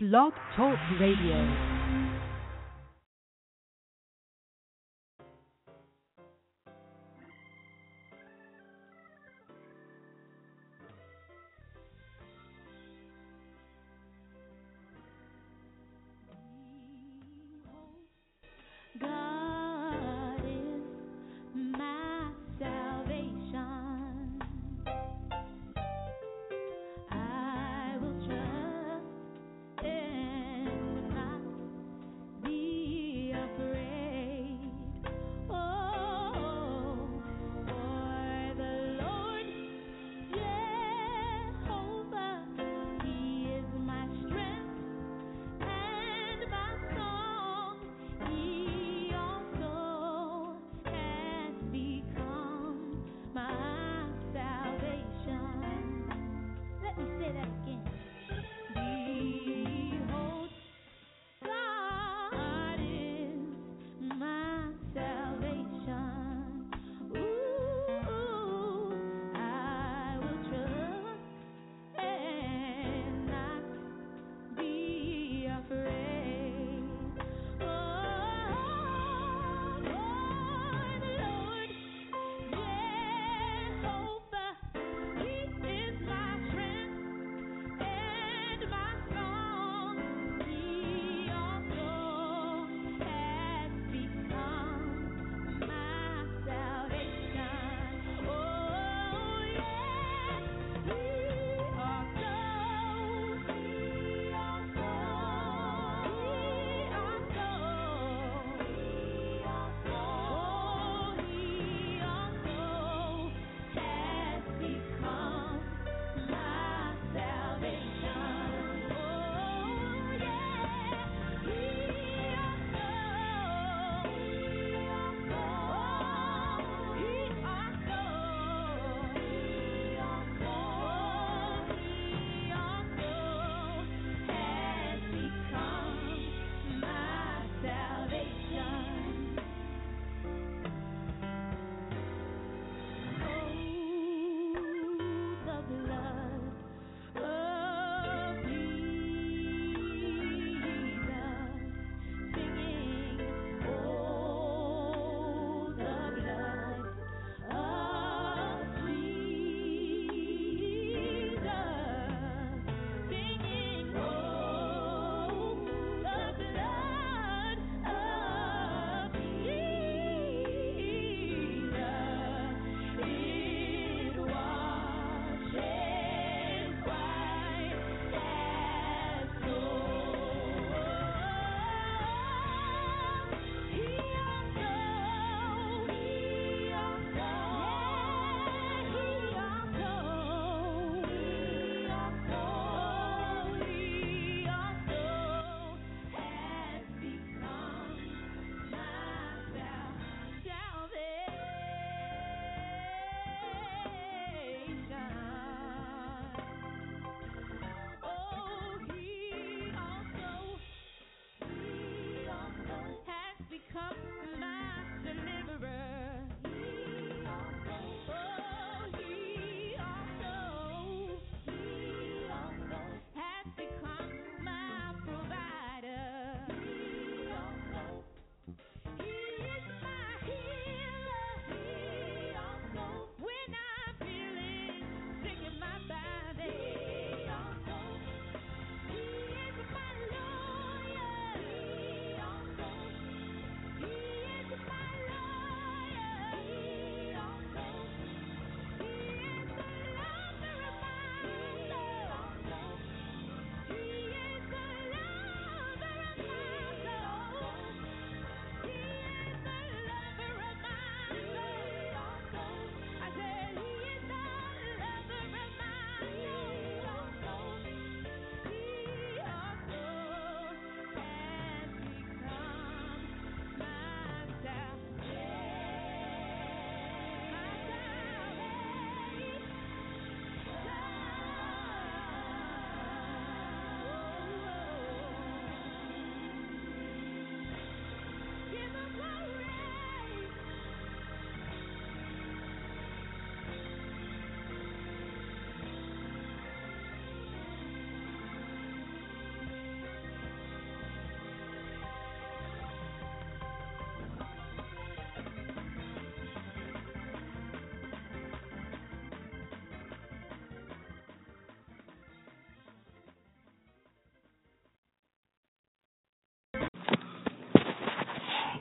Blog Talk Radio.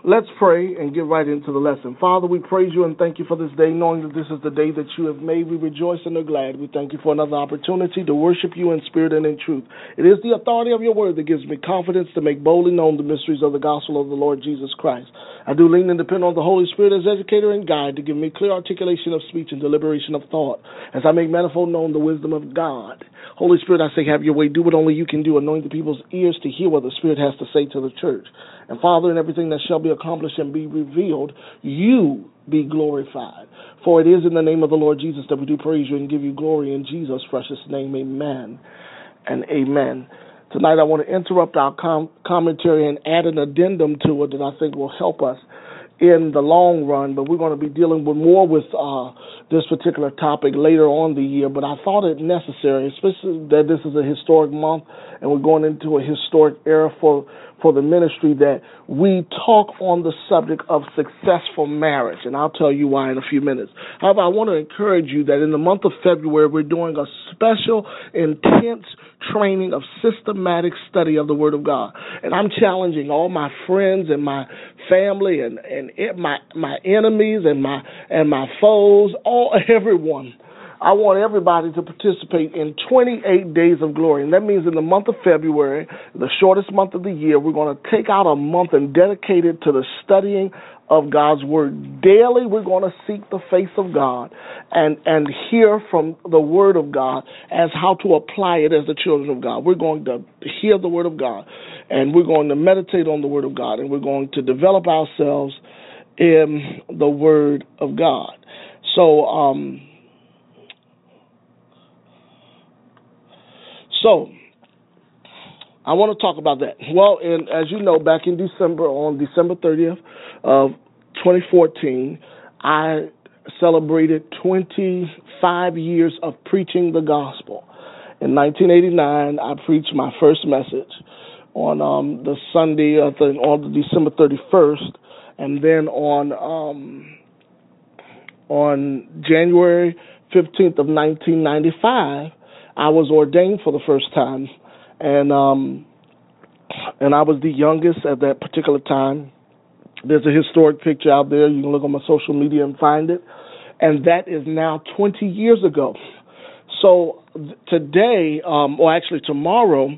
Let's pray and get right into the lesson. Father, we praise you and thank you for this day, knowing that this is the day that you have made. We rejoice and are glad. We thank you for another opportunity to worship you in spirit and in truth. It is the authority of your word that gives me confidence to make boldly known the mysteries of the gospel of the Lord Jesus Christ. I do lean and depend on the Holy Spirit as educator and guide to give me clear articulation of speech and deliberation of thought as I make manifold known the wisdom of God. Holy Spirit, I say, have your way. Do what only you can do. Anoint the people's ears to hear what the Spirit has to say to the church. And Father, in everything that shall be accomplished and be revealed, you be glorified. For it is in the name of the Lord Jesus that we do praise you and give you glory in Jesus' precious name. Amen and amen. Tonight I want to interrupt our com- commentary and add an addendum to it that I think will help us in the long run, but we're going to be dealing with more with uh, this particular topic later on the year. But I thought it necessary, especially that this is a historic month and we're going into a historic era for for the ministry that we talk on the subject of successful marriage, and I'll tell you why in a few minutes. However, I want to encourage you that in the month of February, we're doing a special, intense training of systematic study of the Word of God, and I'm challenging all my friends and my family and and my my enemies and my and my foes, all everyone I want everybody to participate in 28 days of glory. And that means in the month of February, the shortest month of the year, we're going to take out a month and dedicate it to the studying of God's word. Daily we're going to seek the face of God and and hear from the word of God as how to apply it as the children of God. We're going to hear the word of God and we're going to meditate on the word of God and we're going to develop ourselves in the word of God. So um So, I want to talk about that. Well, and as you know, back in December, on December 30th of 2014, I celebrated 25 years of preaching the gospel. In 1989, I preached my first message on um, the Sunday, on the December 31st, and then on um, on January 15th of 1995, I was ordained for the first time, and um, and I was the youngest at that particular time. There's a historic picture out there. You can look on my social media and find it, and that is now 20 years ago. So today, um, or actually tomorrow,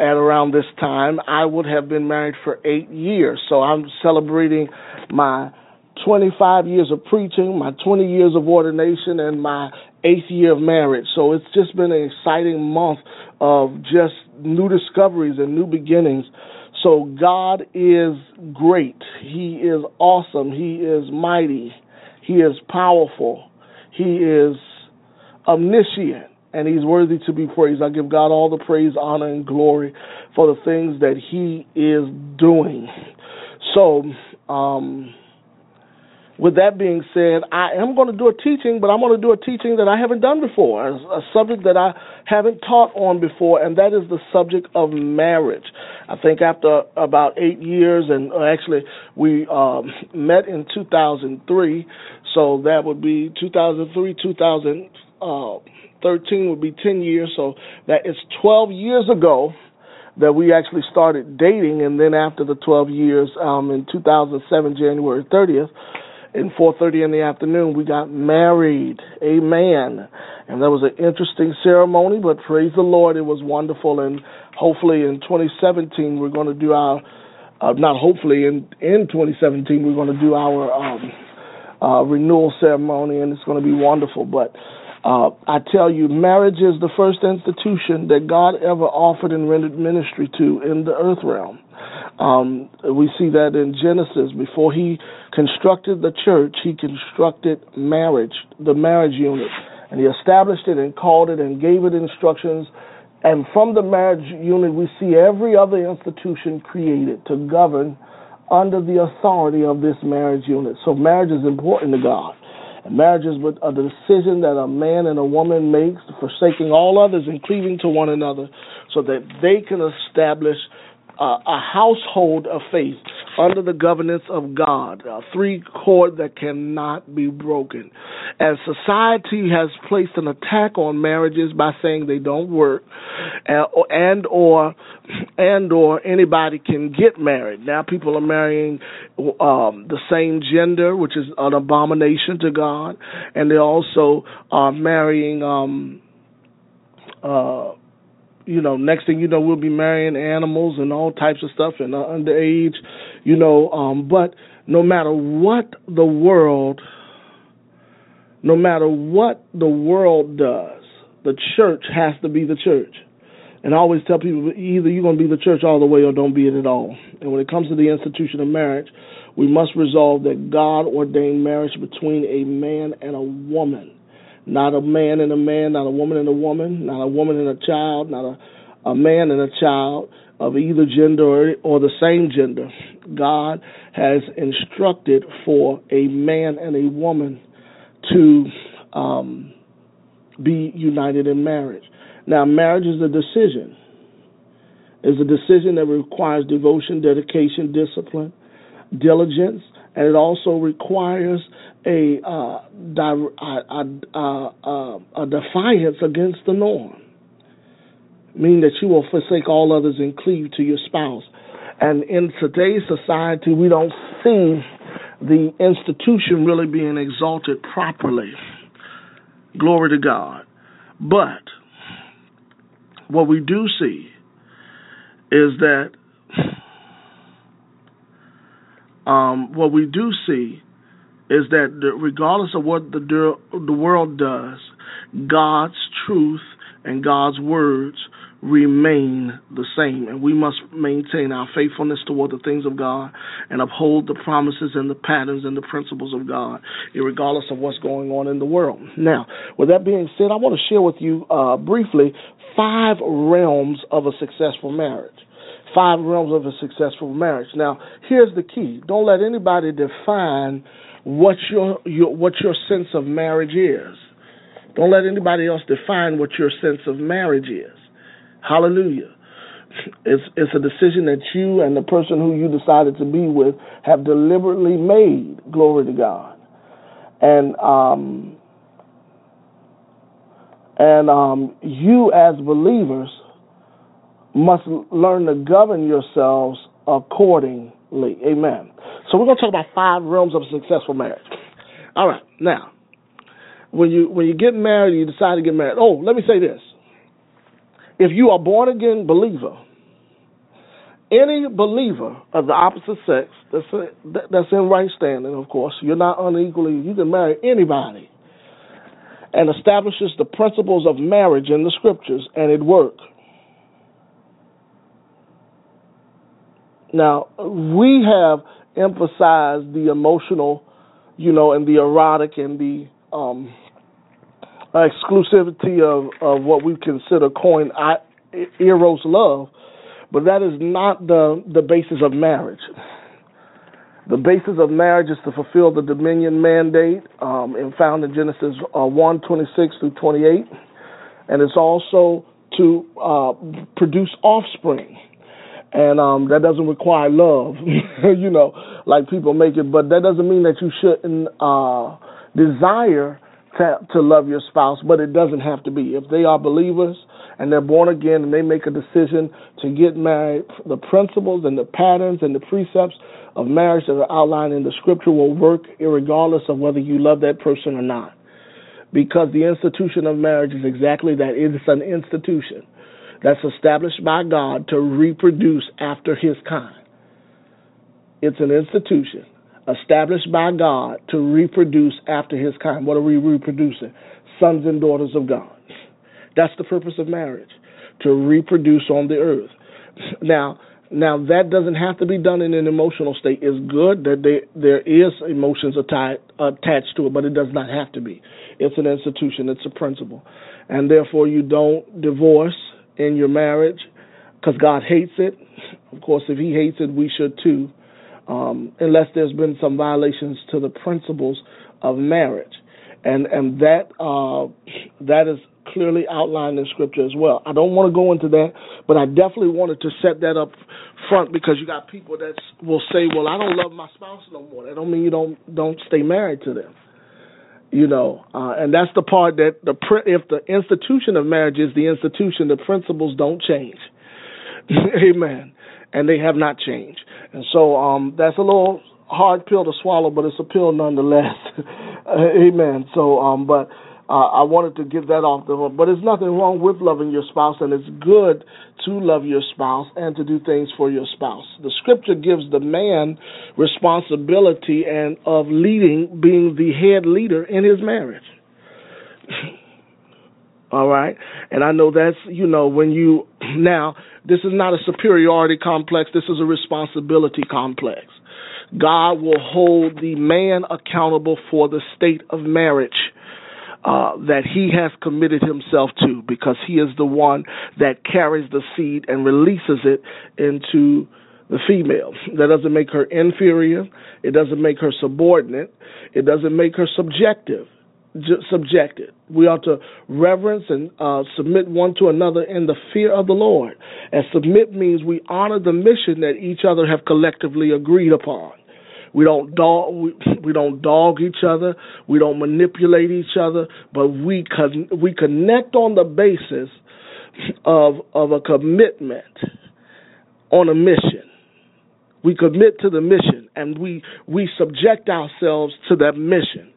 at around this time, I would have been married for eight years. So I'm celebrating my 25 years of preaching, my 20 years of ordination, and my eighth year of marriage. So it's just been an exciting month of just new discoveries and new beginnings. So God is great. He is awesome. He is mighty. He is powerful. He is omniscient and he's worthy to be praised. I give God all the praise, honor, and glory for the things that he is doing. So, um, with that being said, I am going to do a teaching, but I'm going to do a teaching that I haven't done before, a subject that I haven't taught on before, and that is the subject of marriage. I think after about eight years, and uh, actually we um, met in 2003, so that would be 2003, 2013 uh, would be 10 years, so that is 12 years ago that we actually started dating, and then after the 12 years, um, in 2007, January 30th, in 4:30 in the afternoon we got married. Amen. And that was an interesting ceremony, but praise the Lord, it was wonderful. And hopefully in 2017 we're going to do our, uh, not hopefully in in 2017 we're going to do our um, uh, renewal ceremony, and it's going to be wonderful. But uh, I tell you, marriage is the first institution that God ever offered and rendered ministry to in the earth realm. Um, we see that in Genesis. Before he constructed the church, he constructed marriage, the marriage unit. And he established it and called it and gave it instructions. And from the marriage unit, we see every other institution created to govern under the authority of this marriage unit. So marriage is important to God. And marriage is a decision that a man and a woman makes, forsaking all others and cleaving to one another, so that they can establish uh, a household of faith, under the governance of God, a three cord that cannot be broken. And society has placed an attack on marriages by saying they don't work, and or and or anybody can get married. Now people are marrying um, the same gender, which is an abomination to God, and they also are marrying. Um, uh, you know, next thing you know, we'll be marrying animals and all types of stuff and uh, underage, you know. Um, but no matter what the world, no matter what the world does, the church has to be the church. And I always tell people either you're going to be the church all the way or don't be it at all. And when it comes to the institution of marriage, we must resolve that God ordained marriage between a man and a woman not a man and a man, not a woman and a woman, not a woman and a child, not a, a man and a child of either gender or, or the same gender. God has instructed for a man and a woman to um, be united in marriage. Now, marriage is a decision. It's a decision that requires devotion, dedication, discipline, diligence, and it also requires a, uh, a, a, a, defiance against the norm, meaning that you will forsake all others and cleave to your spouse. And in today's society, we don't see the institution really being exalted properly. Glory to God. But what we do see is that um, what we do see is that regardless of what the the world does, God's truth and God's words remain the same, and we must maintain our faithfulness toward the things of God and uphold the promises and the patterns and the principles of God, regardless of what's going on in the world. Now, with that being said, I want to share with you uh, briefly five realms of a successful marriage five realms of a successful marriage. Now, here's the key: don't let anybody define what your, your what your sense of marriage is. Don't let anybody else define what your sense of marriage is. Hallelujah. It's it's a decision that you and the person who you decided to be with have deliberately made. Glory to God. And um and um you as believers must learn to govern yourselves accordingly. Amen. So we're going to talk about five realms of a successful marriage. All right. Now, when you when you get married, you decide to get married. Oh, let me say this: if you are born again believer, any believer of the opposite sex that's that's in right standing, of course, you're not unequally. You can marry anybody, and establishes the principles of marriage in the scriptures, and it works. Now, we have emphasized the emotional, you know, and the erotic and the um, exclusivity of, of what we consider coin eros love, but that is not the, the basis of marriage. The basis of marriage is to fulfill the dominion mandate um, and found in Genesis uh, 1 26 through 28, and it's also to uh, produce offspring and um, that doesn't require love, you know, like people make it. But that doesn't mean that you shouldn't uh, desire to, to love your spouse, but it doesn't have to be. If they are believers and they're born again and they make a decision to get married, the principles and the patterns and the precepts of marriage that are outlined in the scripture will work regardless of whether you love that person or not. Because the institution of marriage is exactly that. It is an institution that's established by God to reproduce after his kind. It's an institution established by God to reproduce after his kind. What are we reproducing? Sons and daughters of God. That's the purpose of marriage, to reproduce on the earth. Now, now that doesn't have to be done in an emotional state. It's good that they, there is emotions attached to it, but it does not have to be. It's an institution. It's a principle, and therefore you don't divorce in your marriage because God hates it. Of course, if He hates it, we should too, um, unless there's been some violations to the principles of marriage, and and that uh, that is clearly outlined in Scripture as well. I don't want to go into that, but I definitely wanted to set that up front because you got people that will say, "Well, I don't love my spouse no more." That don't mean you don't don't stay married to them. You know, uh, and that's the part that the if the institution of marriage is the institution, the principles don't change. Amen. And they have not changed. And so um, that's a little hard pill to swallow, but it's a pill nonetheless. Amen. So, um, but uh, I wanted to get that off the hook. But there's nothing wrong with loving your spouse, and it's good to love your spouse and to do things for your spouse. The scripture gives the man responsibility and of leading, being the head leader in his marriage. All right, and I know that's you know when you now this is not a superiority complex. This is a responsibility complex. God will hold the man accountable for the state of marriage uh, that he has committed himself to because he is the one that carries the seed and releases it into the female. That doesn't make her inferior. It doesn't make her subordinate. It doesn't make her subjective. Subjected. We ought to reverence and uh, submit one to another in the fear of the Lord. And submit means we honor the mission that each other have collectively agreed upon. We don't dog we, we don't dog each other. We don't manipulate each other, but we con- we connect on the basis of of a commitment on a mission. We commit to the mission and we we subject ourselves to that mission.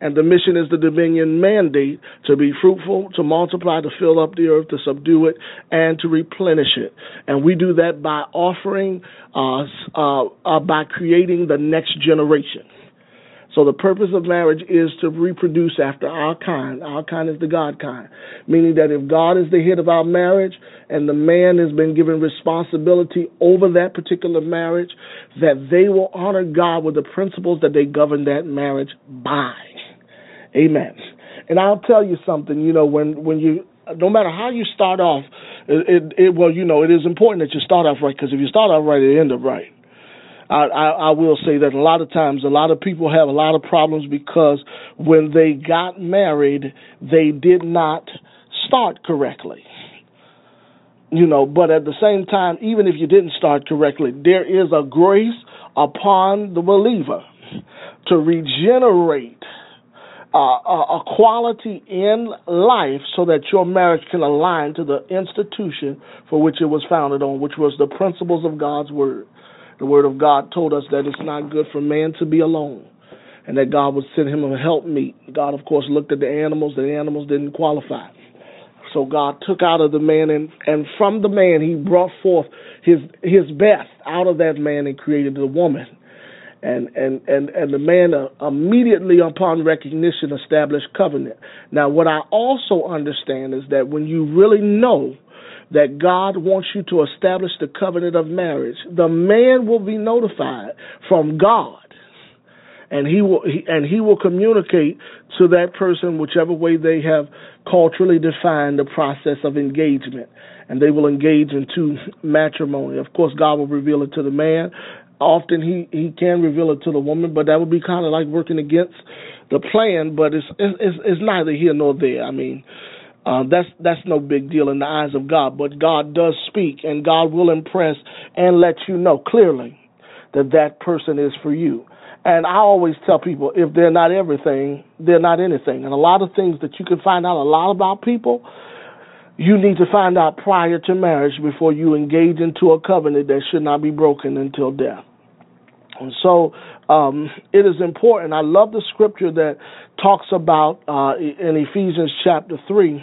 And the mission is the dominion mandate to be fruitful, to multiply, to fill up the earth, to subdue it, and to replenish it. And we do that by offering, uh, uh, uh, by creating the next generation. So the purpose of marriage is to reproduce after our kind. Our kind is the God kind, meaning that if God is the head of our marriage and the man has been given responsibility over that particular marriage, that they will honor God with the principles that they govern that marriage by. Amen. And I'll tell you something, you know, when when you no matter how you start off, it, it, it well, you know, it is important that you start off right because if you start off right, it end up right. I, I, I will say that a lot of times, a lot of people have a lot of problems because when they got married, they did not start correctly. You know, but at the same time, even if you didn't start correctly, there is a grace upon the believer to regenerate uh, a quality in life so that your marriage can align to the institution for which it was founded on, which was the principles of God's Word. The Word of God told us that it's not good for man to be alone and that God would send him a helpmeet. God, of course, looked at the animals. The animals didn't qualify. So God took out of the man, and, and from the man, he brought forth his his best out of that man and created the woman and and and and the man uh, immediately upon recognition established covenant. Now, what I also understand is that when you really know that God wants you to establish the covenant of marriage, the man will be notified from God, and he will he, and he will communicate to that person whichever way they have culturally defined the process of engagement and they will engage into matrimony. Of course, God will reveal it to the man, often he he can reveal it to the woman, but that would be kind of like working against the plan. But it's it's it's neither here nor there. I mean, uh, that's that's no big deal in the eyes of God. But God does speak, and God will impress and let you know clearly that that person is for you. And I always tell people if they're not everything, they're not anything. And a lot of things that you can find out a lot about people you need to find out prior to marriage before you engage into a covenant that should not be broken until death. And so um, it is important. I love the scripture that talks about uh, in Ephesians chapter 3.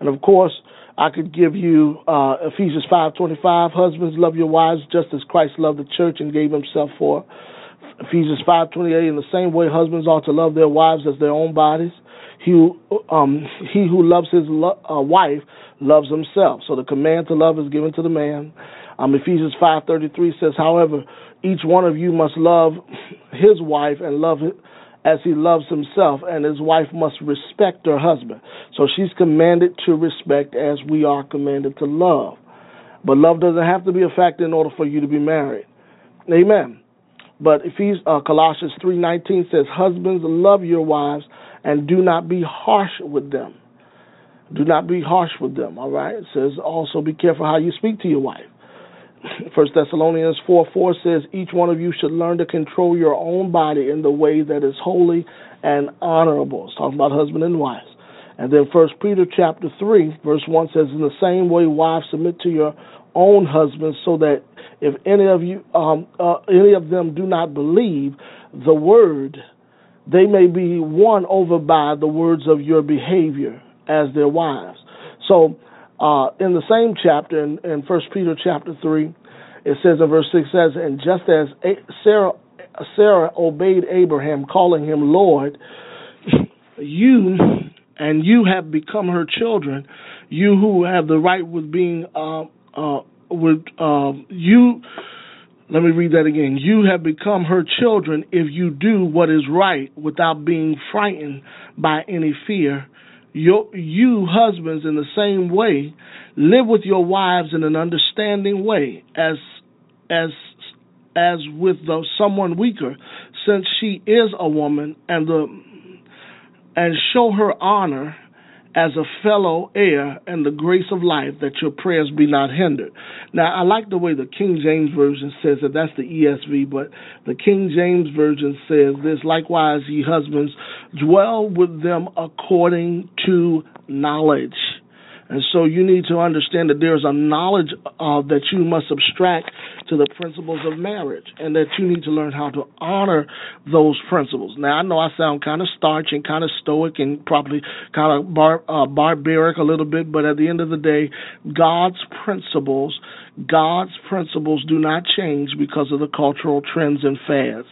And of course, I could give you uh, Ephesians 5:25. Husbands, love your wives just as Christ loved the church and gave himself for. Ephesians 5:28. In the same way, husbands ought to love their wives as their own bodies. He who, um, he who loves his lo- uh, wife loves himself. So the command to love is given to the man. Um, Ephesians 5:33 says, however, each one of you must love his wife and love as he loves himself, and his wife must respect her husband. So she's commanded to respect as we are commanded to love. But love doesn't have to be a factor in order for you to be married. Amen. But Ephesians, uh, Colossians 3:19 says, "Husbands, love your wives and do not be harsh with them. Do not be harsh with them, all right? It says also be careful how you speak to your wife. First Thessalonians 4 4 says, Each one of you should learn to control your own body in the way that is holy and honorable. It's talking about husband and wives. And then First Peter chapter 3, verse 1 says, In the same way, wives, submit to your own husbands, so that if any of you, um, uh, any of them do not believe the word, they may be won over by the words of your behavior as their wives. So, uh, in the same chapter, in, in 1 Peter chapter 3, it says in verse 6 says, And just as Sarah, Sarah obeyed Abraham, calling him Lord, you and you have become her children, you who have the right with being uh, uh, with uh, you. Let me read that again. You have become her children if you do what is right without being frightened by any fear your, you husbands, in the same way, live with your wives in an understanding way, as as as with the, someone weaker, since she is a woman, and the and show her honor as a fellow heir and the grace of life that your prayers be not hindered. Now, I like the way the King James Version says it. That's the ESV, but the King James Version says this likewise, ye husbands, dwell with them according to knowledge. And so you need to understand that there's a knowledge uh, that you must abstract to the principles of marriage, and that you need to learn how to honor those principles. Now, I know I sound kind of starch and kind of stoic and probably kind of bar, uh, barbaric a little bit, but at the end of the day, God's principles, God's principles do not change because of the cultural trends and fads.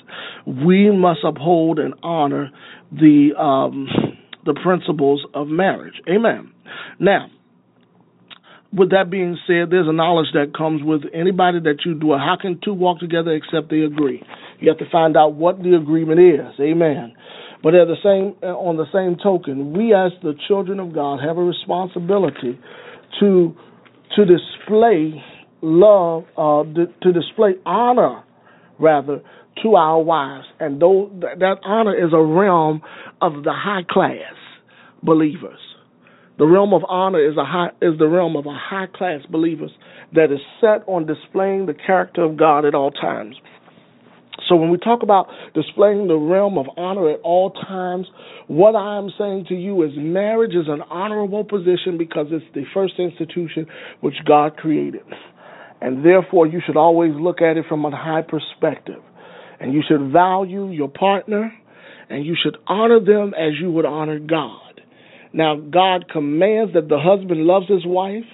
We must uphold and honor the um, the principles of marriage. Amen. Now, with that being said, there's a knowledge that comes with anybody that you do. How can two walk together except they agree? You have to find out what the agreement is. Amen. But at the same, on the same token, we as the children of God have a responsibility to to display love, uh, to display honor, rather, to our wives, and those, that honor is a realm of the high class believers. The realm of honor is a high, is the realm of a high class believers that is set on displaying the character of God at all times. So when we talk about displaying the realm of honor at all times, what I am saying to you is marriage is an honorable position because it's the first institution which God created. And therefore you should always look at it from a high perspective. And you should value your partner and you should honor them as you would honor God. Now, God commands that the husband loves his wife.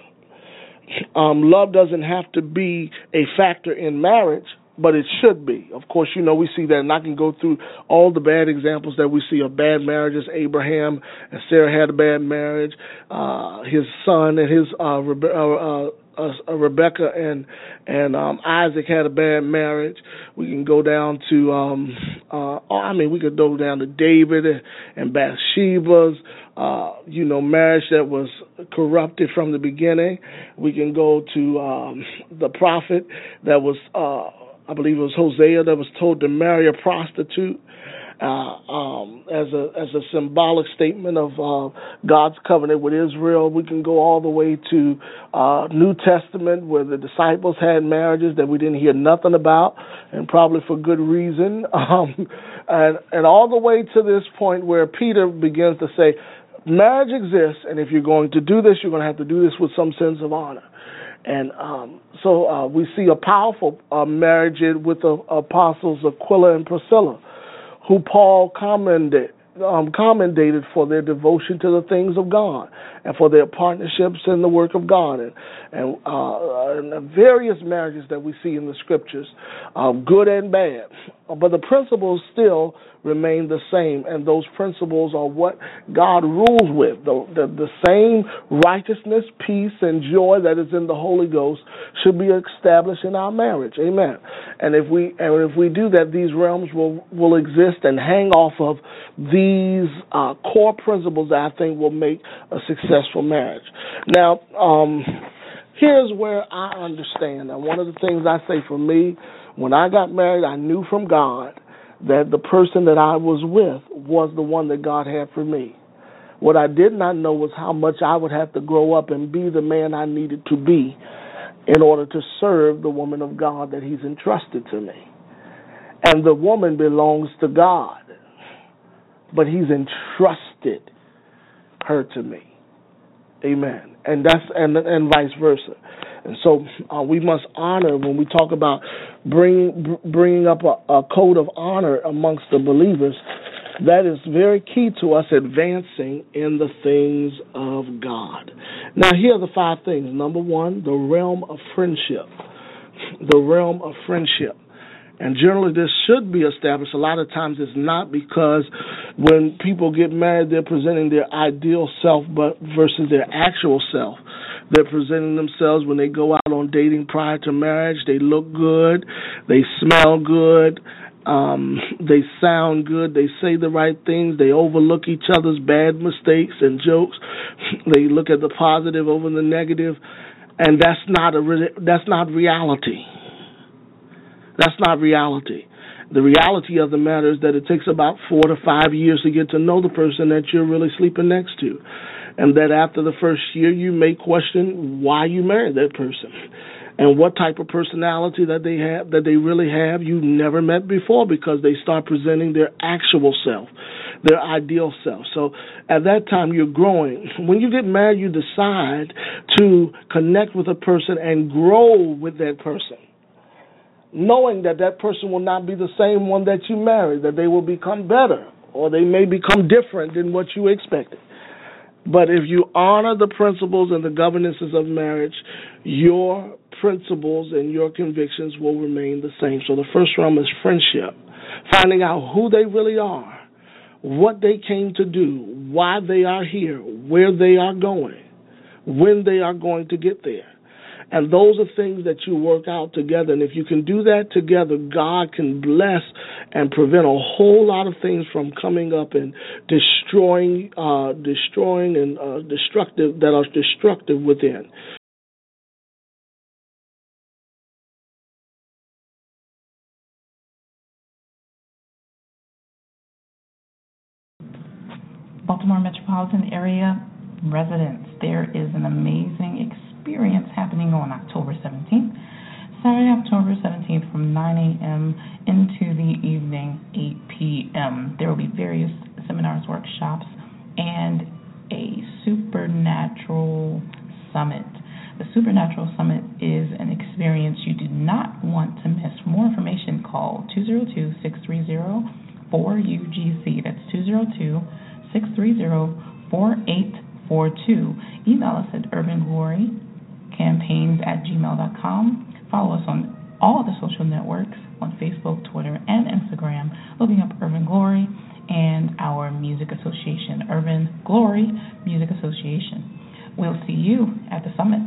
Um, love doesn't have to be a factor in marriage, but it should be. Of course, you know, we see that, and I can go through all the bad examples that we see of bad marriages. Abraham and Sarah had a bad marriage. Uh, his son and his uh, Rebe- uh, uh, uh, Rebecca and and um, Isaac had a bad marriage. We can go down to, um, uh, I mean, we could go down to David and, and Bathsheba's uh, you know, marriage that was corrupted from the beginning. We can go to um, the prophet that was, uh, I believe it was Hosea, that was told to marry a prostitute. Uh, um, as a as a symbolic statement of uh, God's covenant with Israel. We can go all the way to uh, New Testament where the disciples had marriages that we didn't hear nothing about, and probably for good reason. Um, and and all the way to this point where Peter begins to say, marriage exists, and if you're going to do this, you're going to have to do this with some sense of honor. And um, so uh, we see a powerful uh, marriage with the apostles Aquila and Priscilla, who Paul commended um, commendated for their devotion to the things of God and for their partnerships in the work of God and and, uh, and various marriages that we see in the scriptures, um, good and bad. But the principles still remain the same, and those principles are what God rules with. The, the, the same righteousness, peace, and joy that is in the Holy Ghost should be established in our marriage. Amen. And if we and if we do that, these realms will will exist and hang off of these uh, core principles that I think will make a successful marriage. Now, um, here's where I understand. And one of the things I say for me, when I got married, I knew from God that the person that I was with was the one that God had for me. What I did not know was how much I would have to grow up and be the man I needed to be in order to serve the woman of God that He's entrusted to me. And the woman belongs to God, but He's entrusted her to me. Amen. And that's and and vice versa. And so uh, we must honor when we talk about bringing bringing up a, a code of honor amongst the believers. That is very key to us advancing in the things of God. Now, here are the five things. Number one, the realm of friendship. The realm of friendship. And generally, this should be established. A lot of times, it's not because when people get married, they're presenting their ideal self, but versus their actual self. They're presenting themselves when they go out on dating prior to marriage. They look good, they smell good, um, they sound good, they say the right things, they overlook each other's bad mistakes and jokes. They look at the positive over the negative, and that's not a re- that's not reality. That's not reality. The reality of the matter is that it takes about four to five years to get to know the person that you're really sleeping next to. And that after the first year, you may question why you married that person and what type of personality that they have, that they really have, you never met before because they start presenting their actual self, their ideal self. So at that time, you're growing. When you get married, you decide to connect with a person and grow with that person knowing that that person will not be the same one that you married, that they will become better or they may become different than what you expected. But if you honor the principles and the governances of marriage, your principles and your convictions will remain the same. So the first realm is friendship, finding out who they really are, what they came to do, why they are here, where they are going, when they are going to get there. And those are things that you work out together. And if you can do that together, God can bless and prevent a whole lot of things from coming up and destroying, uh, destroying and uh, destructive that are destructive within. Baltimore metropolitan area residents, there is an amazing experience experience happening on October 17th. Saturday, October 17th from 9 a.m. into the evening 8 p.m. There will be various seminars, workshops, and a supernatural summit. The Supernatural Summit is an experience you do not want to miss. For more information, call 202 630 4UGC. That's 202 630 4842. Email us at urban campaigns at gmail.com. Follow us on all the social networks on Facebook, Twitter, and Instagram, looking up Urban Glory and our music association, Urban Glory Music Association. We'll see you at the summit.